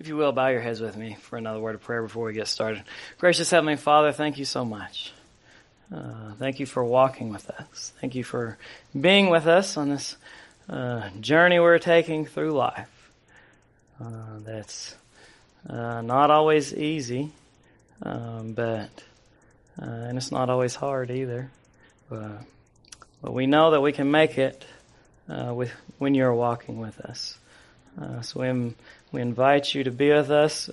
If you will, bow your heads with me for another word of prayer before we get started. Gracious Heavenly Father, thank you so much. Uh, thank you for walking with us. Thank you for being with us on this uh, journey we're taking through life. Uh, that's uh, not always easy, um, but uh, and it's not always hard either. But, but we know that we can make it uh, with when you're walking with us. so we, we invite you to be with us.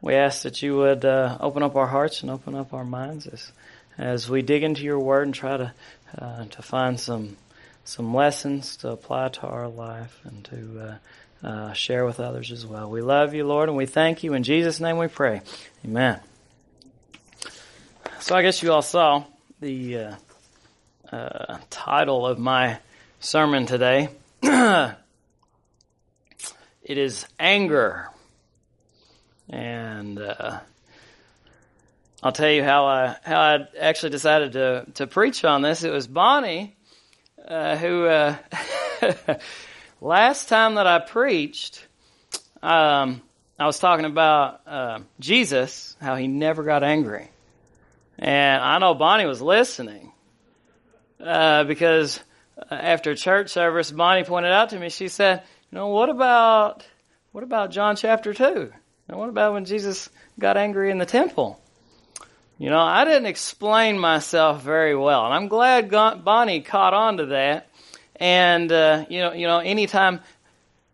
we ask that you would open up our hearts and open up our minds as as we dig into your word and try to uh, to find some some lessons to apply to our life and to uh, uh, share with others as well. We love you, Lord, and we thank you. In Jesus' name we pray. Amen. So I guess you all saw the uh, uh, title of my sermon today. it is anger. And uh, I'll tell you how I how I actually decided to to preach on this. It was Bonnie uh, who uh, last time that I preached, um, I was talking about uh, Jesus, how he never got angry, and I know Bonnie was listening uh, because after church service, Bonnie pointed out to me. She said, "You know what about what about John chapter two? And what about when Jesus got angry in the temple?" You know, I didn't explain myself very well, and I'm glad Bonnie caught on to that. And uh, you know, you know, anytime,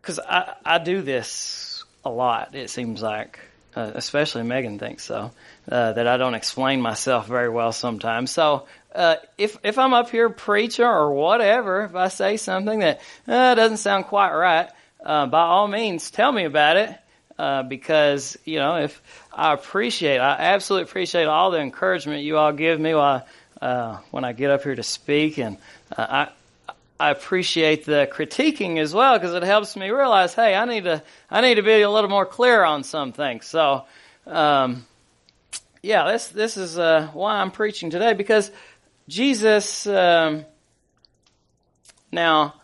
because I I do this a lot. It seems like, uh, especially Megan thinks so, uh, that I don't explain myself very well sometimes. So uh, if if I'm up here preaching or whatever, if I say something that uh, doesn't sound quite right, uh, by all means, tell me about it. Uh, because you know if I appreciate, I absolutely appreciate all the encouragement you all give me while uh, when I get up here to speak, and I I appreciate the critiquing as well because it helps me realize, hey, I need to I need to be a little more clear on some things. So, um, yeah, this this is why I'm preaching today because Jesus. Um, now,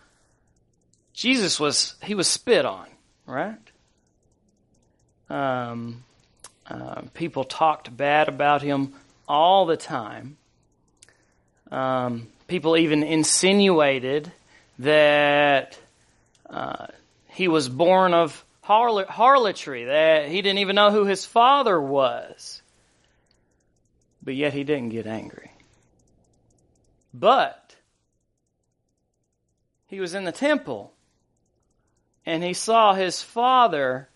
Jesus was he was spit on, right? Um, uh, people talked bad about him all the time. Um, people even insinuated that uh, he was born of harlotry, that he didn't even know who his father was. But yet he didn't get angry. But he was in the temple and he saw his father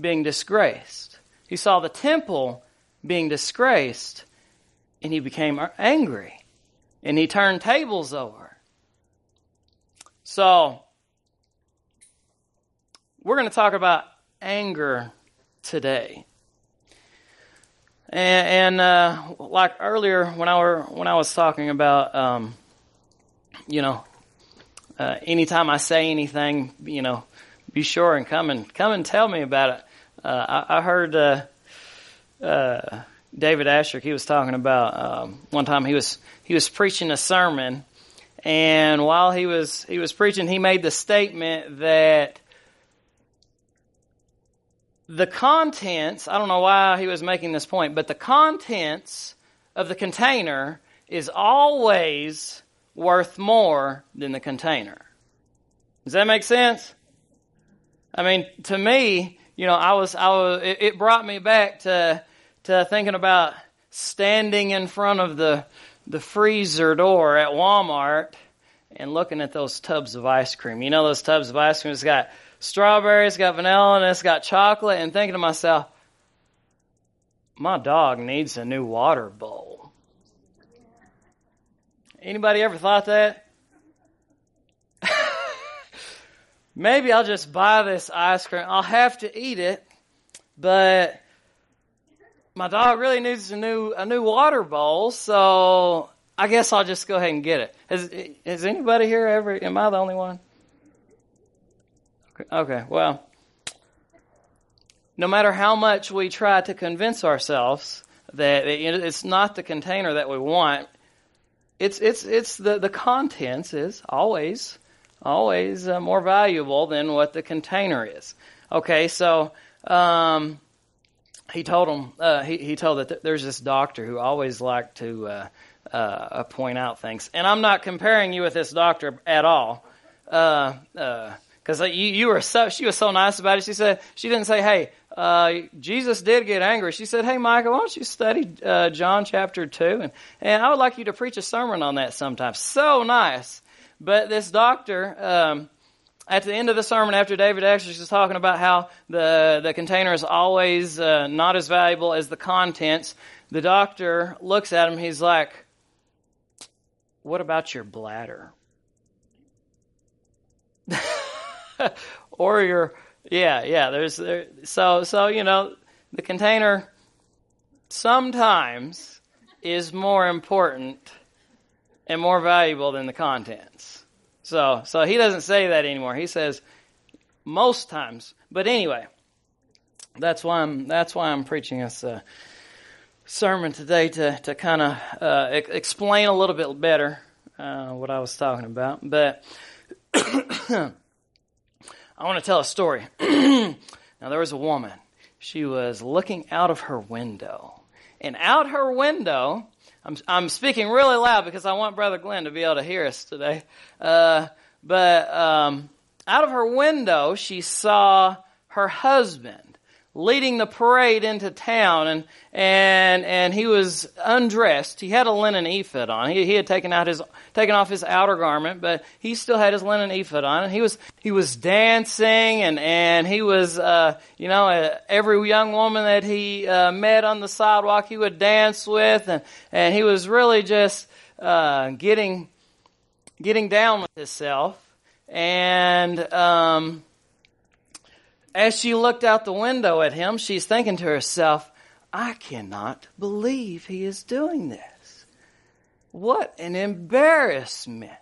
being disgraced. He saw the temple being disgraced and he became angry and he turned tables over. So, we're going to talk about anger today. And, and uh, like earlier when I were when I was talking about, um, you know, uh, anytime I say anything, you know, be sure and come and come and tell me about it. Uh, I, I, heard uh, uh, David Asher. He was talking about um, one time he was he was preaching a sermon, and while he was he was preaching, he made the statement that the contents. I don't know why he was making this point, but the contents of the container is always worth more than the container. Does that make sense? I mean, to me, you know, I was, I was, it, brought me back to, to thinking about standing in front of the, the freezer door at Walmart and looking at those tubs of ice cream. You know, those tubs of ice cream, it's got strawberries, got vanilla, and it's got chocolate, and thinking to myself, my dog needs a new water bowl. Anybody ever thought that? maybe I'll just buy this ice cream. I'll have to eat it, but my dog really needs a new a new water bowl, so I guess I'll just go ahead and get it. Has anybody here ever? Am I the only one? Okay, well, no matter how much we try to convince ourselves that it's not the container that we want, it's it's it's the the contents is always always uh, more valuable than what the container is. Okay, so um, he told him uh, he he told that th- there's this doctor who always liked to uh, uh, point out things, and I'm not comparing you with this doctor at all. Because you you were so she was so nice about it. She said she didn't say, "Hey, uh, Jesus did get angry." She said, "Hey, Michael, why don't you study uh, John chapter two, and and I would like you to preach a sermon on that sometime." So nice. But this doctor, um, at the end of the sermon, after David actually was talking about how the the container is always uh, not as valuable as the contents, the doctor looks at him. He's like, "What about your bladder?" or your yeah yeah there's there so so you know the container sometimes is more important and more valuable than the contents. So so he doesn't say that anymore. He says most times. But anyway that's why i'm that's why i'm preaching this uh, sermon today to to kind of uh, explain a little bit better uh, what i was talking about. But I want to tell a story. now, there was a woman. She was looking out of her window. And out her window, I'm, I'm speaking really loud because I want Brother Glenn to be able to hear us today. Uh, but um, out of her window, she saw her husband leading the parade into town and and and he was undressed. He had a linen ephod on. He, he had taken out his taken off his outer garment, but he still had his linen ephod on. And he was he was dancing and and he was uh, you know uh, every young woman that he uh, met on the sidewalk he would dance with and and he was really just uh, getting getting down with himself and um, as she looked out the window at him, she's thinking to herself, I cannot believe he is doing this. What an embarrassment.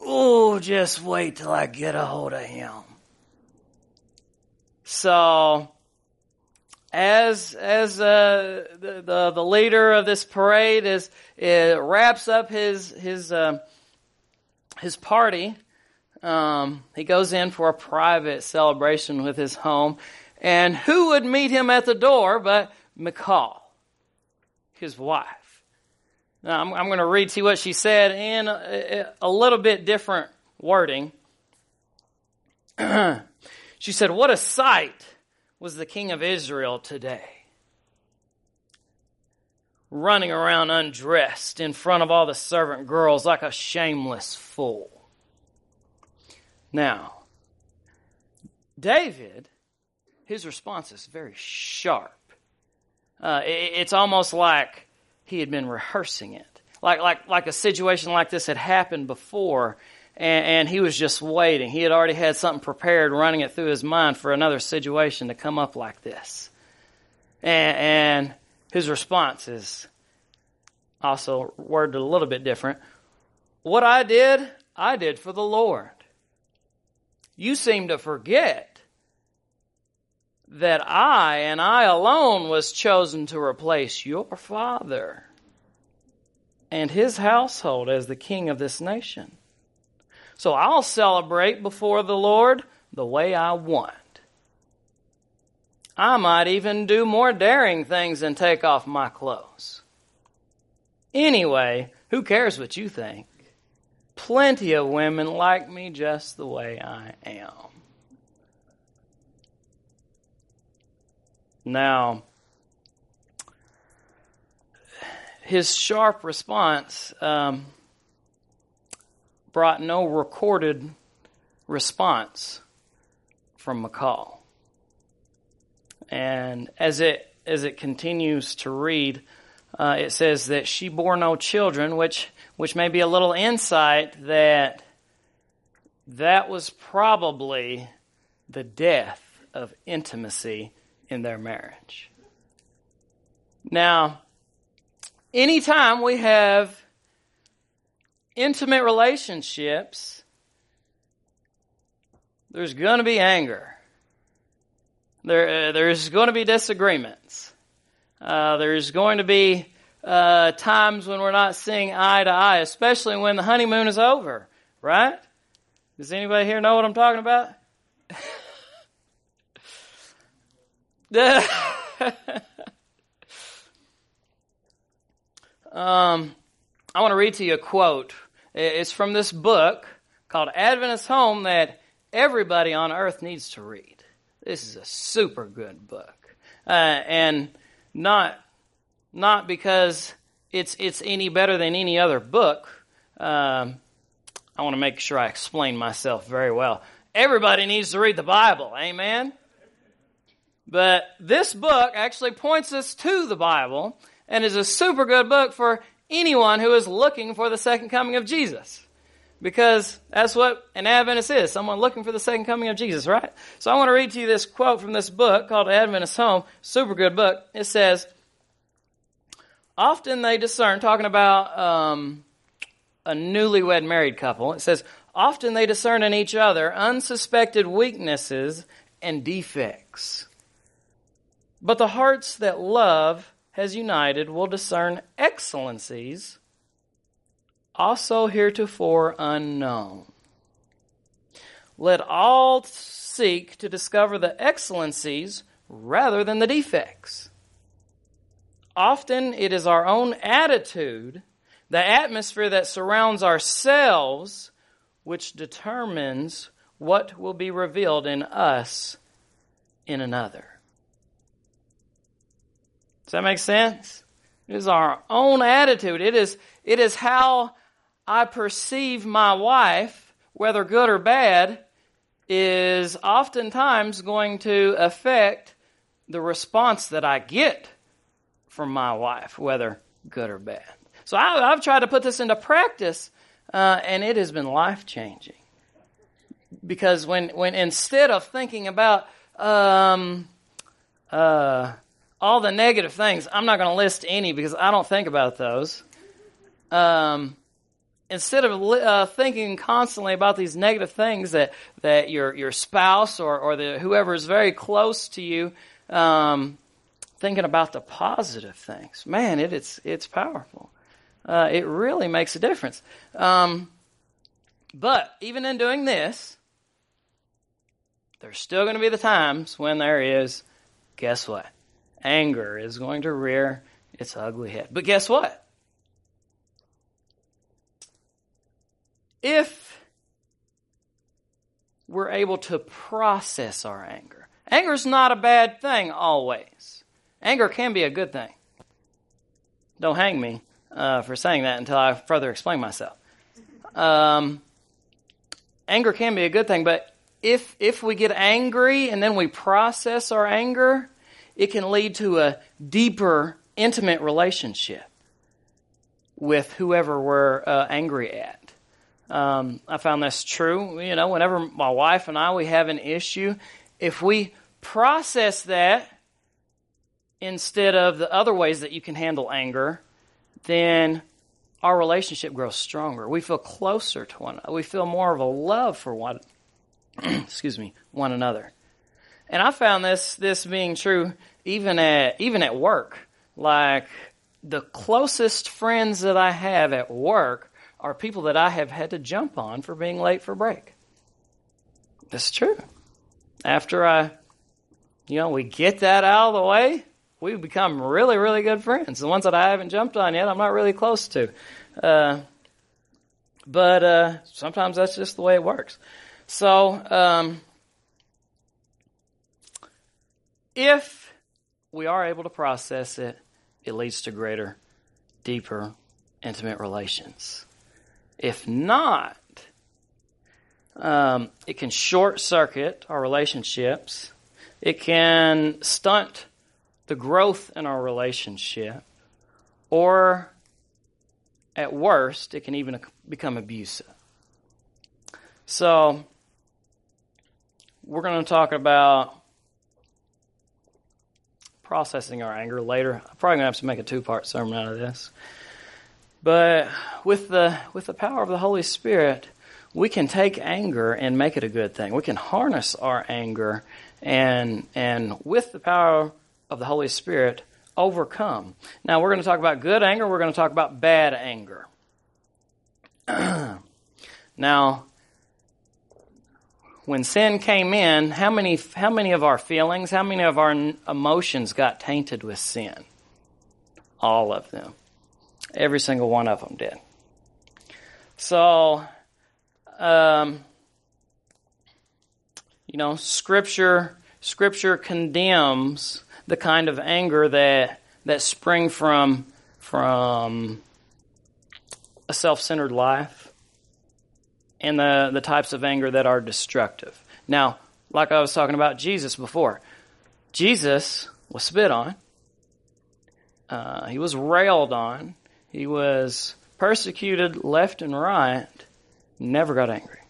Oh, just wait till I get a hold of him. So, as as uh, the, the, the leader of this parade is, wraps up his his uh, his party, um, he goes in for a private celebration with his home. And who would meet him at the door but Michal, his wife? Now, I'm, I'm going to read, to you what she said in a, a little bit different wording. she said, What a sight was the king of Israel today. Running around undressed in front of all the servant girls like a shameless fool. Now, David, his response is very sharp. Uh, it, it's almost like he had been rehearsing it, like like like a situation like this had happened before, and, and he was just waiting. He had already had something prepared, running it through his mind for another situation to come up like this, and, and his response is also worded a little bit different. What I did, I did for the Lord. You seem to forget that I and I alone was chosen to replace your father and his household as the king of this nation. So I'll celebrate before the Lord the way I want. I might even do more daring things than take off my clothes. Anyway, who cares what you think? Plenty of women like me just the way I am. Now, his sharp response um, brought no recorded response from Michal. And as it as it continues to read, uh, it says that she bore no children, which which may be a little insight that that was probably the death of intimacy in their marriage. Now, anytime we have intimate relationships, there's going to be anger. There, uh, there's going to be disagreements. Uh, there's going to be uh, times when we're not seeing eye to eye, especially when the honeymoon is over, right? Does anybody here know what I'm talking about? um, I want to read to you a quote. It's from this book called Adventist Home that everybody on earth needs to read. This is a super good book. Uh, and not, not because it's, it's any better than any other book. Um, I want to make sure I explain myself very well. Everybody needs to read the Bible. Amen? But this book actually points us to the Bible and is a super good book for anyone who is looking for the second coming of Jesus. Because that's what an Adventist is, someone looking for the second coming of Jesus, right? So I want to read to you this quote from this book called Adventist Home, super good book. It says, Often they discern, talking about um, a newlywed married couple, it says, Often they discern in each other unsuspected weaknesses and defects. But the hearts that love has united will discern excellencies also heretofore unknown. Let all seek to discover the excellencies rather than the defects. Often it is our own attitude, the atmosphere that surrounds ourselves, which determines what will be revealed in us in another. Does that make sense? It is our own attitude. It is, it is how I perceive my wife, whether good or bad, is oftentimes going to affect the response that I get from my wife, whether good or bad. So I, have tried to put this into practice, uh, and it has been life changing. Because when, when instead of thinking about um, uh, all the negative things, I'm not going to list any because I don't think about those. Um, instead of uh, thinking constantly about these negative things that, that your, your spouse or, or the, whoever is very close to you, um, thinking about the positive things, man, it, it's, it's powerful. Uh, it really makes a difference. Um, but even in doing this, there's still going to be the times when there is, guess what? Anger is going to rear its ugly head. But guess what? if we're able to process our anger. Anger is not a bad thing always. Anger can be a good thing. Don't hang me uh, for saying that until I further explain myself. Um, anger can be a good thing, but if if we get angry and then we process our anger, it can lead to a deeper, intimate relationship with whoever we're uh, angry at. Um, I found that's true. You know, whenever my wife and I we have an issue, if we process that instead of the other ways that you can handle anger, then our relationship grows stronger. We feel closer to one. We feel more of a love for one. excuse me, one another. And I found this this being true even at even at work. Like the closest friends that I have at work are people that I have had to jump on for being late for break. That's true. After I, you know, we get that out of the way, we become really, really good friends. The ones that I haven't jumped on yet, I'm not really close to. Uh, but uh, sometimes that's just the way it works. So, um, if we are able to process it, it leads to greater, deeper, intimate relations. If not, um, it can short circuit our relationships. It can stunt the growth in our relationship. Or, at worst, it can even become abusive. So, we're going to talk about processing our anger later. I'm probably going to have to make a two part sermon out of this. But with the, with the power of the Holy Spirit, we can take anger and make it a good thing. We can harness our anger and, and with the power of the Holy Spirit, overcome. Now, we're going to talk about good anger. We're going to talk about bad anger. now, when sin came in, how many, how many of our feelings, how many of our emotions got tainted with sin? All of them. Every single one of them did. So, um, you know, scripture, scripture condemns the kind of anger that, that spring from, from a self-centered life and the, the types of anger that are destructive. Now, like I was talking about Jesus before, Jesus was spit on. Uh, he was railed on. He was persecuted left and right. Never got angry.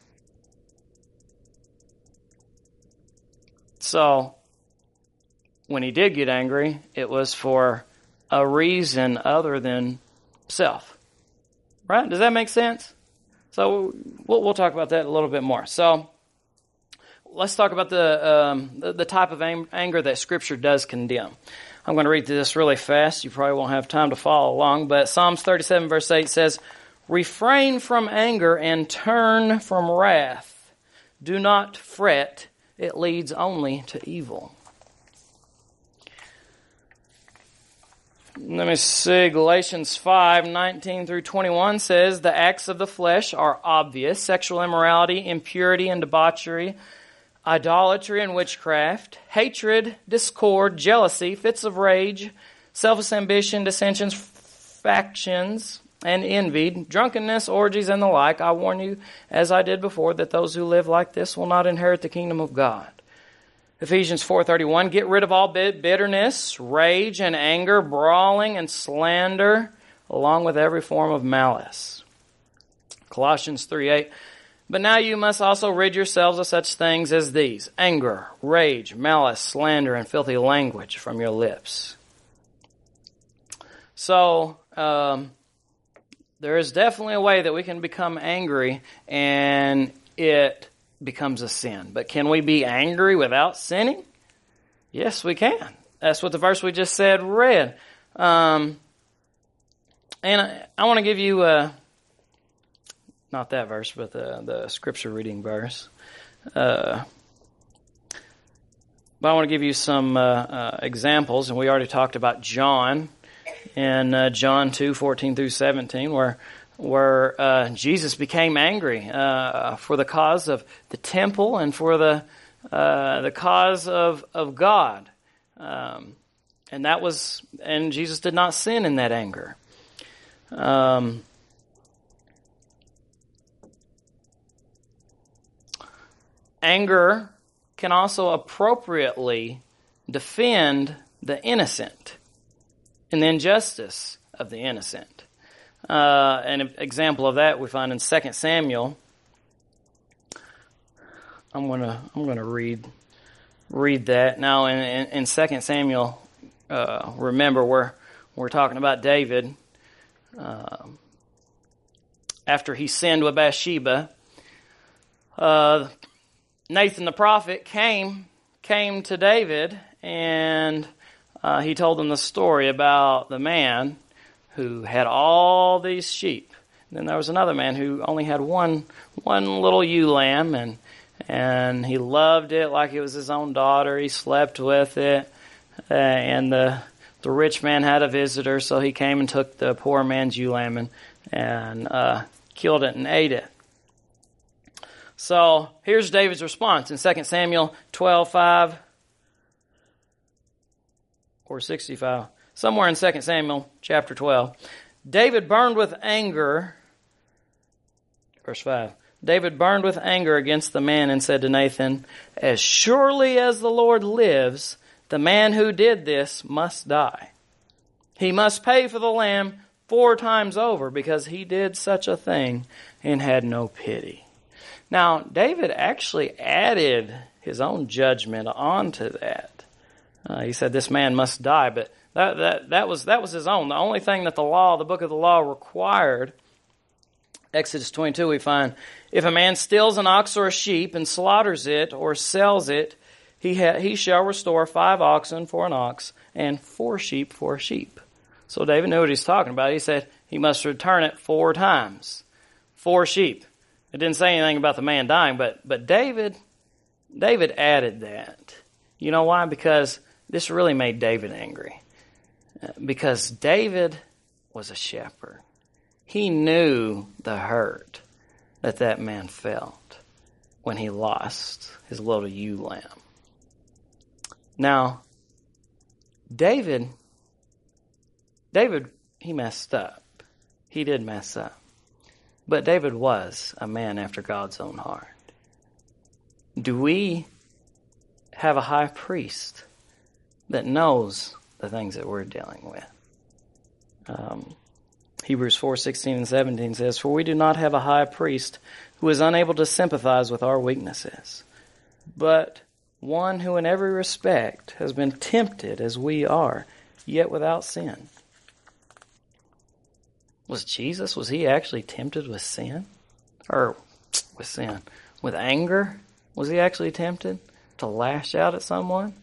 So, when he did get angry, it was for a reason other than self. Right? Does that make sense? So we'll, we'll talk about that a little bit more. So let's talk about the, um, the, the, type of anger that Scripture does condemn. I'm going to read this really fast. You probably won't have time to follow along, but Psalms 37 verse 8 says, Refrain from anger and turn from wrath. Do not fret. It leads only to evil. Let me see. Galatians 5, 19 through 21 says, The acts of the flesh are obvious. Sexual immorality, impurity and debauchery, idolatry and witchcraft, hatred, discord, jealousy, fits of rage, selfish ambition, dissensions, factions, and envy, drunkenness, orgies, and the like. I warn you, as I did before, that those who live like this will not inherit the kingdom of God. Ephesians 4:31 Get rid of all bitterness, rage and anger, brawling and slander, along with every form of malice. Colossians 3:8 But now you must also rid yourselves of such things as these: anger, rage, malice, slander, and filthy language from your lips. So, um, there is definitely a way that we can become angry and it becomes a sin. But can we be angry without sinning? Yes, we can. That's what the verse we just said read. Um, and I, I want to give you, uh, not that verse, but the, the scripture reading verse. Uh, but I want to give you some uh, uh examples, and we already talked about John in uh, John 2 14 through 17, where where uh, Jesus became angry uh, for the cause of the temple and for the uh, the cause of of God, um, and that was and Jesus did not sin in that anger. Um, anger can also appropriately defend the innocent and the injustice of the innocent. Uh, an example of that we find in 2 Samuel. I'm gonna I'm gonna read read that now in in, in 2 Samuel. Uh, remember we're we're talking about David uh, after he sinned with Bathsheba. Uh, Nathan the prophet came came to David and uh, he told him the story about the man who had all these sheep. And then there was another man who only had one one little ewe lamb, and and he loved it like it was his own daughter. He slept with it, uh, and the the rich man had a visitor, so he came and took the poor man's ewe lamb and and uh, killed it and ate it. So here's David's response in 2 Samuel 12:5 or 65 somewhere in 2 Samuel chapter 12. David burned with anger, verse 5. David burned with anger against the man and said to Nathan, As surely as the Lord lives, the man who did this must die. He must pay for the lamb four times over because he did such a thing and had no pity. Now, David actually added his own judgment onto that. Uh, he said this man must die, but that, that, that, was, that was his own. The only thing that the law, the book of the law required, Exodus 22, we find, if a man steals an ox or a sheep and slaughters it or sells it, he, ha- he shall restore five oxen for an ox and four sheep for a sheep. So David knew what he's talking about. He said he must return it four times. Four sheep. It didn't say anything about the man dying, but, but David, David added that. You know why? Because this really made David angry. Because David was a shepherd. He knew the hurt that that man felt when he lost his little ewe lamb. Now, David, David, he messed up. He did mess up. But David was a man after God's own heart. Do we have a high priest that knows the things that we're dealing with? Um, Hebrews 4 16 and 17 says, For we do not have a high priest who is unable to sympathize with our weaknesses, but one who in every respect has been tempted as we are, yet without sin. Was Jesus, was he actually tempted with sin? Or with sin? With anger? Was he actually tempted to lash out at someone?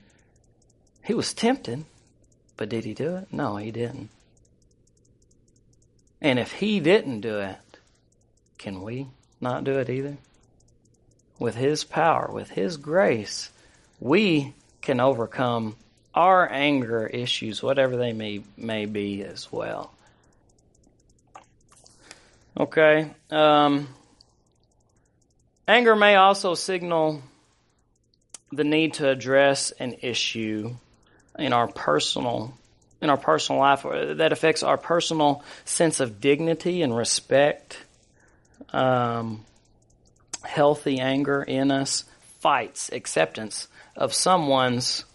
He was tempted, but did he do it? No, he didn't. And if he didn't do it, can we not do it either? With his power, with his grace, we can overcome our anger issues, whatever they may, may be as well. Okay. Um, anger may also signal the need to address an issue in our personal in our personal life that affects our personal sense of dignity and respect. Um, healthy anger in us fights acceptance of someone's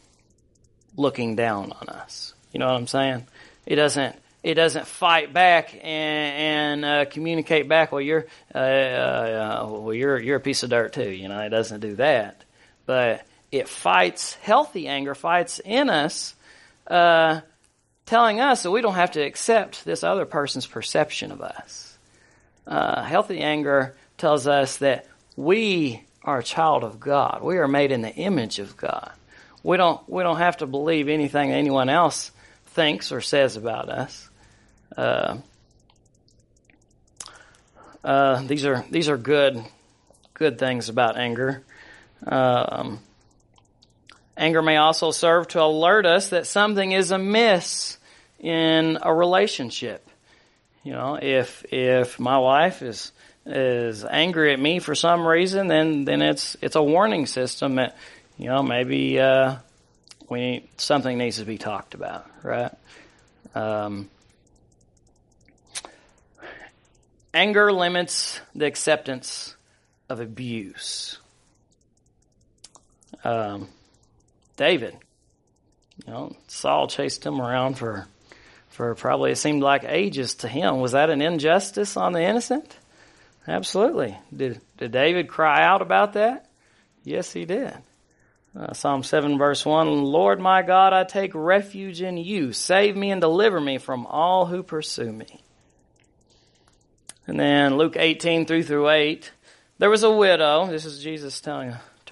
looking down on us. You know what I'm saying? It doesn't. It doesn't fight back and, and uh, communicate back. Well, you're uh, uh, well, you're you're a piece of dirt too. You know, it doesn't do that. But it fights healthy anger fights in us uh, telling us that we don't have to accept this other person's perception of us. Uh, healthy anger tells us that we are a child of God. We are made in the image of God. We don't we don't have to believe anything anyone else thinks or says about us. Uh, uh, these are these are good good things about anger. Um, Anger may also serve to alert us that something is amiss in a relationship. You know, if if my wife is is angry at me for some reason, then then it's it's a warning system that you know maybe uh, we something needs to be talked about, right? Um, anger limits the acceptance of abuse. Um, David. You know, Saul chased him around for for probably it seemed like ages to him. Was that an injustice on the innocent? Absolutely. Did did David cry out about that? Yes, he did. Uh, Psalm 7 verse 1, Lord my God, I take refuge in you. Save me and deliver me from all who pursue me. And then Luke 18 3 through 8, there was a widow. This is Jesus telling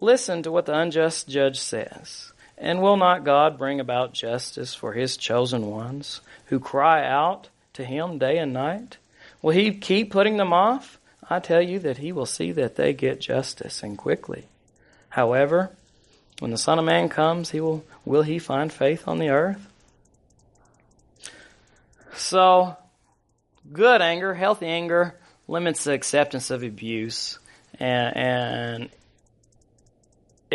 Listen to what the unjust judge says. And will not God bring about justice for his chosen ones who cry out to him day and night? Will he keep putting them off? I tell you that he will see that they get justice and quickly. However, when the Son of Man comes, he will will he find faith on the earth? So, good anger, healthy anger, limits the acceptance of abuse, and, and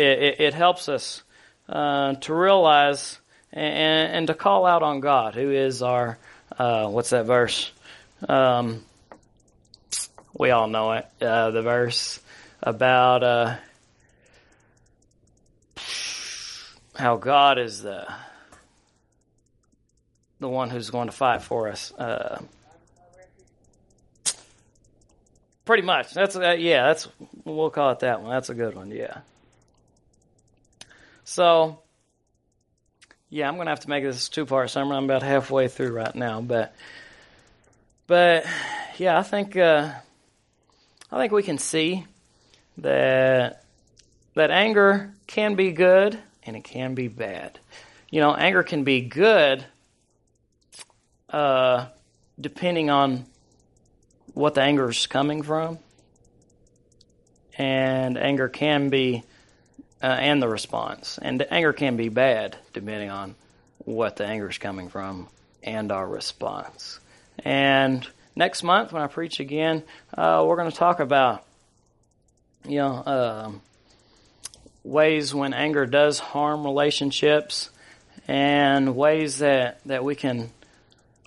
it, it helps us uh, to realize and, and, to call out on God, who is our, uh, what's that verse? Um, we all know it, uh, the verse about uh, how God is the the one who's going to fight for us. Uh, pretty much. That's uh, yeah. That's we'll call it that one. That's a good one. Yeah. So, yeah, I'm going to have to make this two part sermon. I'm about halfway through right now, but, but yeah, I think, uh, I think we can see that, that anger can be good and it can be bad. You know, anger can be good, uh, depending on what the anger is coming from. And anger can be, uh, and the response. And anger can be bad depending on what the anger is coming from and our response. And next month, when I preach again, uh, we're going to talk about, you know, um, ways when anger does harm relationships and ways that, that we can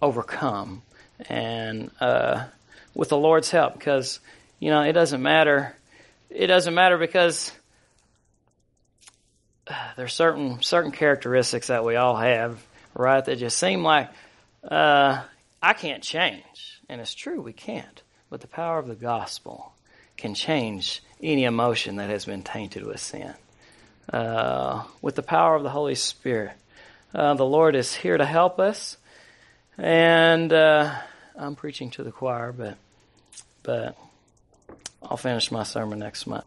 overcome. And uh, with the Lord's help, because, you know, it doesn't matter. It doesn't matter because there's certain certain characteristics that we all have, right? That just seem like uh, I can't change, and it's true we can't. But the power of the gospel can change any emotion that has been tainted with sin. Uh, with the power of the Holy Spirit, uh, the Lord is here to help us, and uh, I'm preaching to the choir, but but I'll finish my sermon next month.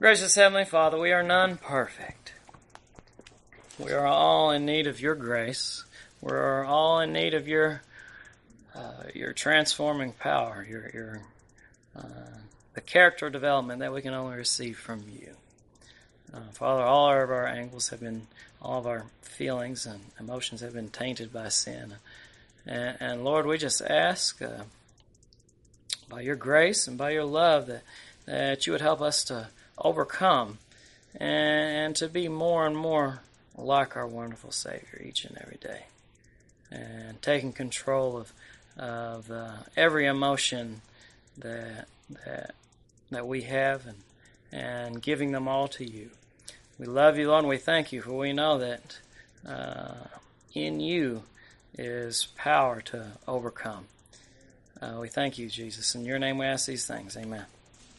Gracious Heavenly Father, we are none perfect. We are all in need of your grace. We're all in need of your uh, your transforming power, your your uh, the character development that we can only receive from you. Uh, Father, all of our angles have been, all of our feelings and emotions have been tainted by sin. And, and Lord, we just ask uh, by your grace and by your love that, that you would help us to overcome and to be more and more like our wonderful Savior each and every day. And taking control of, of uh, every emotion that, that, that we have and, and giving them all to you. We love you, Lord, and we thank you, for we know that uh, in you is power to overcome. Uh, we thank you, Jesus. In your name we ask these things. Amen.